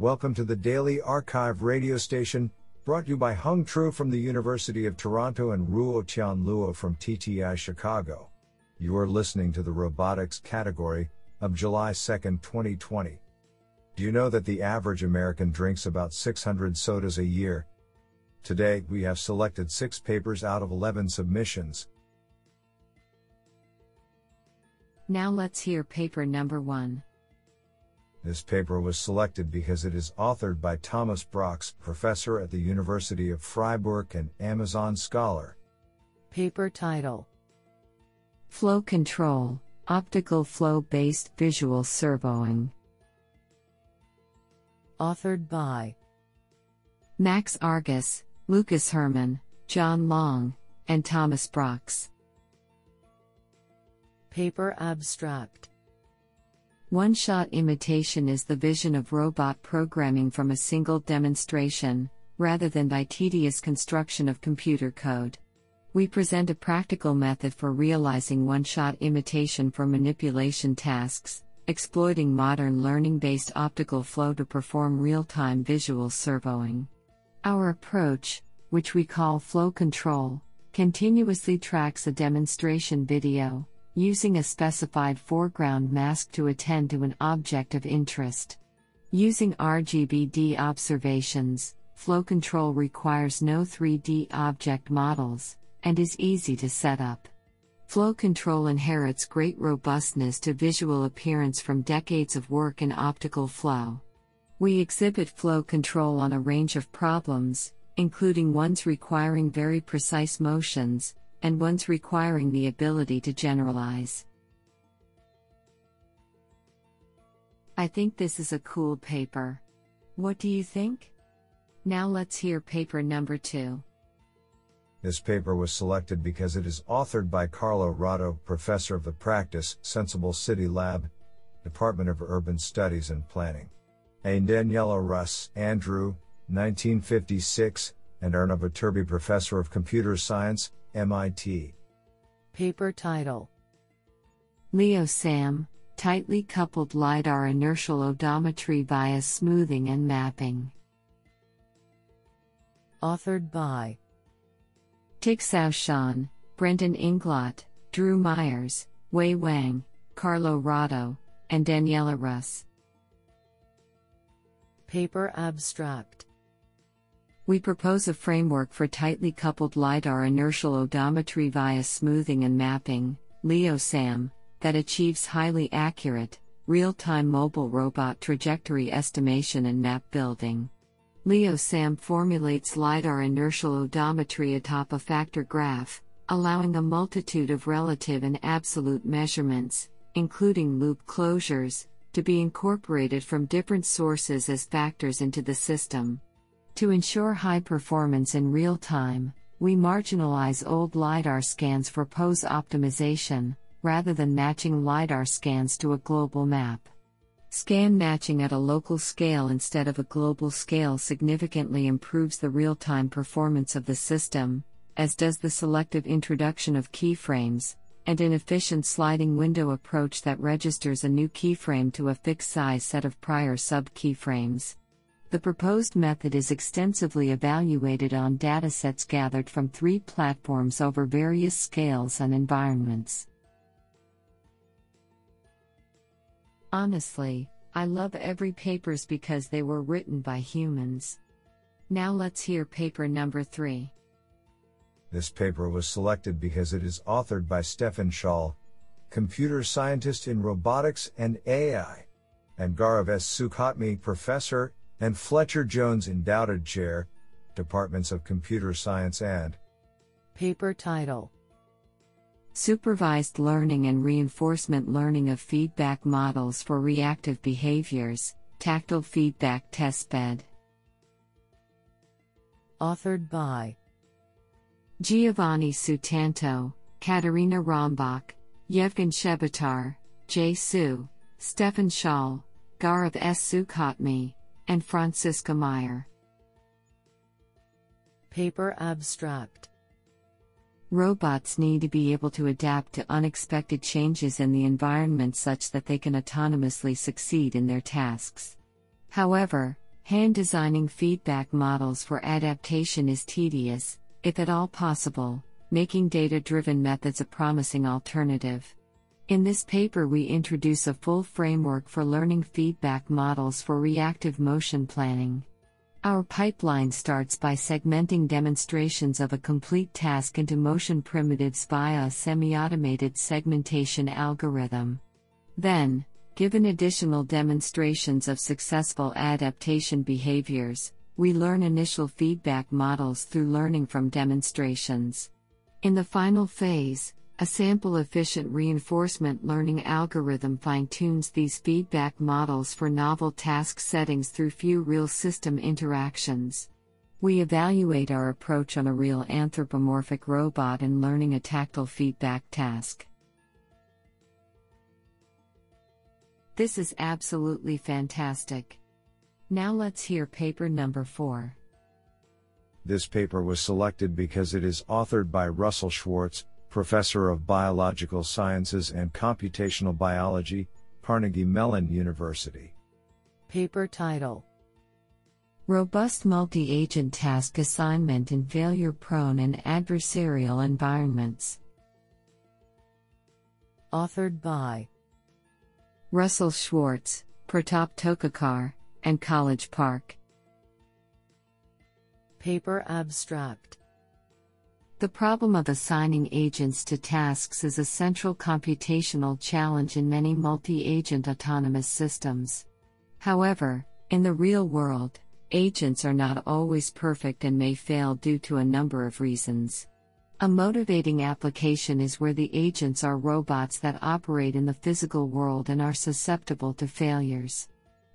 Welcome to the Daily Archive radio station, brought to you by Hung Tru from the University of Toronto and Ruotian Luo from TTI Chicago. You are listening to the robotics category of July 2, 2020. Do you know that the average American drinks about 600 sodas a year? Today, we have selected six papers out of 11 submissions. Now let's hear paper number one. This paper was selected because it is authored by Thomas Brox, professor at the University of Freiburg and Amazon scholar. Paper title Flow Control Optical Flow Based Visual Servoing. Authored by Max Argus, Lukas Hermann, Jon Long, and Thomas Brox. Paper abstract one shot imitation is the vision of robot programming from a single demonstration, rather than by tedious construction of computer code. We present a practical method for realizing one shot imitation for manipulation tasks, exploiting modern learning based optical flow to perform real time visual servoing. Our approach, which we call flow control, continuously tracks a demonstration video using a specified foreground mask to attend to an object of interest. Using RGBD observations, flow control requires no 3D object models, and is easy to set up. Flow control inherits great robustness to visual appearance from decades of work in optical flow. We exhibit flow control on a range of problems, including ones requiring very precise motions, and ones requiring the ability to generalize. I think this is a cool paper. What do you think? Now let's hear paper number two. This paper was selected because it is authored by Carlo Ratti, professor of the practice, Senseable City Lab, Department of Urban Studies and Planning. And Daniela Rus, Andrew, 1956, and Erna Viterbi, professor of computer science, MIT. Paper title LIO-SAM Tightly Coupled LiDAR Inertial Odometry via Smoothing and Mapping. Authored by Xiao Shan, Brendan Englot, Drew Meyers, Wei Wang, Carlo Ratti, and Daniela Rus. Paper abstract we propose a framework for tightly coupled LiDAR inertial odometry via smoothing and mapping, LIO-SAM, that achieves highly accurate, real time mobile robot trajectory estimation and map building. LIO-SAM formulates LiDAR inertial odometry atop a factor graph, allowing a multitude of relative and absolute measurements, including loop closures, to be incorporated from different sources as factors into the system. To ensure high performance in real time, we marginalize old LiDAR scans for pose optimization, rather than matching LiDAR scans to a global map. Scan matching at a local scale instead of a global scale significantly improves the real time performance of the system, as does the selective introduction of keyframes, and an efficient sliding window approach that registers a new keyframe to a fixed size set of prior sub keyframes. The proposed method is extensively evaluated on datasets gathered from three platforms over various scales and environments. Honestly, I love every papers because they were written by humans. Now let's hear paper number 3. This paper was selected because it is authored by Stefan Schaal, computer scientist in robotics and AI, and Gaurav S. Sukhatme, professor and Fletcher Jones Endowed Chair, Departments of Computer Science and Paper title Supervised Learning and Reinforcement Learning of Feedback Models for Reactive Behaviors, Tactile Feedback Testbed. Authored by Giovanni Sutanto, Katharina Rombach, Yevgen Chebotar, Jay Su, Stefan Schaal, Gaurav S. Sukhatme, and Franziska Meier. Paper Abstract Robots need to be able to adapt to unexpected changes in the environment such that they can autonomously succeed in their tasks. However, Hand designing feedback models for adaptation is tedious, if at all possible, making data driven methods a promising alternative. In this paper, we introduce a full framework for learning feedback models for reactive motion planning. Our pipeline starts by segmenting demonstrations of a complete task into motion primitives via a semi automated segmentation algorithm. Then, given additional demonstrations of successful adaptation behaviors, we learn initial feedback models through learning from demonstrations. In the final phase, a sample efficient reinforcement learning algorithm fine tunes these feedback models for novel task settings through few real system interactions. We evaluate our approach on a real anthropomorphic robot and learning a tactile feedback task. This is absolutely fantastic. Now let's hear paper number 4. This paper was selected because it is authored by Russell Schwartz, Professor of Biological Sciences and Computational Biology, Carnegie Mellon University. Paper title Robust multi agent task assignment in failure prone and adversarial environments. Authored by Russell Schwartz, Pratap Tokekar, and College Park. Paper abstract the problem of assigning agents to tasks is a central computational challenge in many multi agent autonomous systems. However, in the real world, agents are not always perfect and may fail due to a number of reasons. A motivating application is where the agents are robots that operate in the physical world and are susceptible to failures.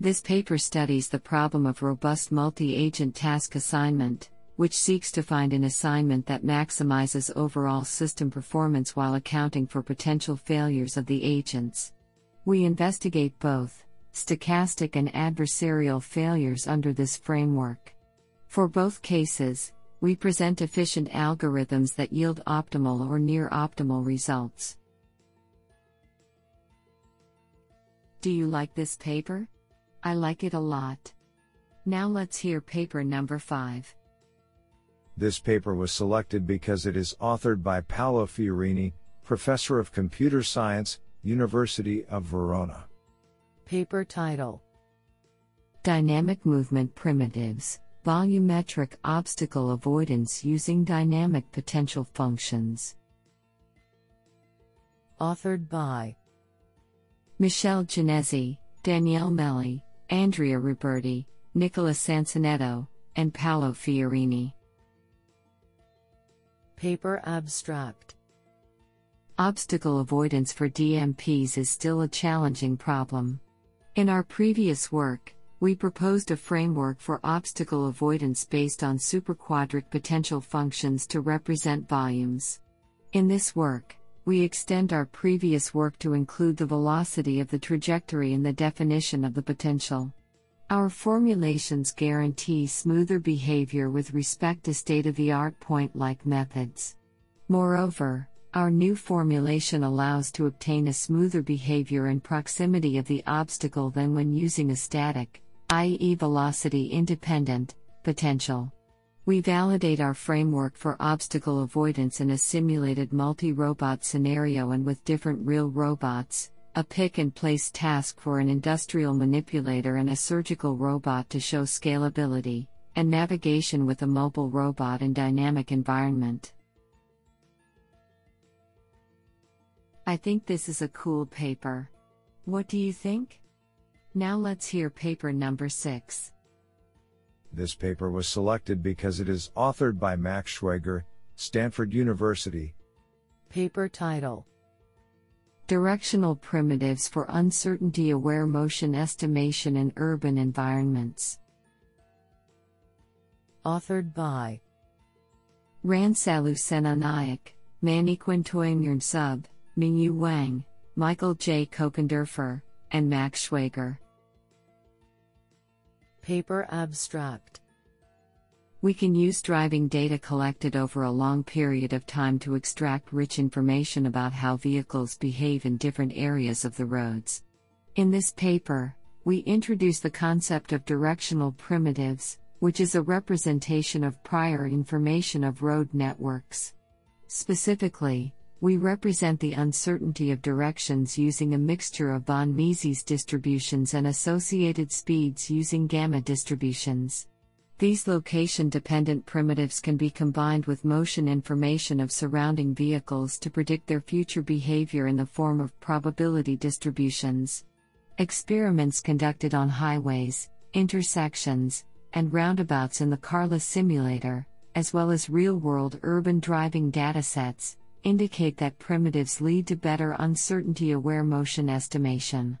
This paper studies the problem of robust multi agent task assignment which seeks to find an assignment that maximizes overall system performance while accounting for potential failures of the agents. We investigate both stochastic and adversarial failures under this framework. For both cases, we present efficient algorithms that yield optimal or near optimal results. Do you like this paper? I like it a lot. Now let's hear paper number 5. This paper was selected because it is authored by Paolo Fiorini, Professor of Computer Science, University of Verona. Paper title Dynamic Movement Primitives Volumetric Obstacle Avoidance Using Dynamic Potential Functions. Authored by Michele Ginesi, Daniele Meli, Andrea Roberti, Nicola Sansonetto, and Paolo Fiorini. Paper abstract Obstacle avoidance for DMPs is still a challenging problem. In our previous work, we proposed a framework for obstacle avoidance based on superquadric potential functions to represent volumes. In this work, we extend our previous work to include the velocity of the trajectory in the definition of the potential. Our formulations guarantee smoother behavior with respect to state of the art point like methods. Moreover, our new formulation allows to obtain a smoother behavior in proximity of the obstacle than when using a static, i.e., velocity independent, potential. We validate our framework for obstacle avoidance in a simulated multi robot scenario and with different real robots, a pick and place task for an industrial manipulator and a surgical robot to show scalability, and navigation with a mobile robot in dynamic environment. I think this is a cool paper. What do you think? Now let's hear paper number 6. This paper was selected because it is authored by Max Schwager, Stanford University. Paper title Directional primitives for uncertainty aware motion estimation in urban environments. Authored by Ransalu Senanayake, Maniquin Sub, Mingyu Wang, Michael J. Kochenderfer, and Max Schwager. Paper Abstract we can use driving data collected over a long period of time to extract rich information about how vehicles behave in different areas of the roads. In this paper, we introduce the concept of directional primitives, which is a representation of prior information of road networks. Specifically, we represent the uncertainty of directions using a mixture of von Mises distributions and associated speeds using gamma distributions. These location dependent primitives can be combined with motion information of surrounding vehicles to predict their future behavior in the form of probability distributions. Experiments conducted on highways, intersections, and roundabouts in the Carla simulator, as well as real world urban driving datasets, indicate that primitives lead to better uncertainty aware motion estimation.